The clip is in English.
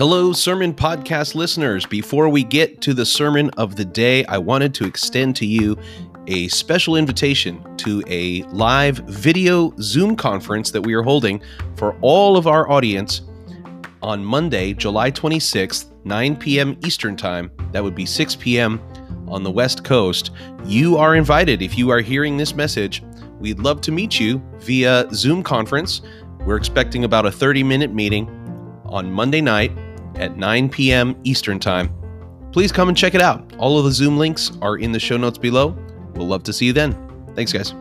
Hello, Sermon Podcast listeners. Before we get to the sermon of the day, I wanted to extend to you a special invitation to a live video Zoom conference that we are holding for all of our audience on Monday, July 26th, 9 p.m. Eastern Time. That would be 6 p.m. on the West Coast. You are invited if you are hearing this message. We'd love to meet you via Zoom conference. We're expecting about a 30 minute meeting on Monday night at 9 p.m. Eastern Time. Please come and check it out. All of the Zoom links are in the show notes below. We'll love to see you then. Thanks, guys.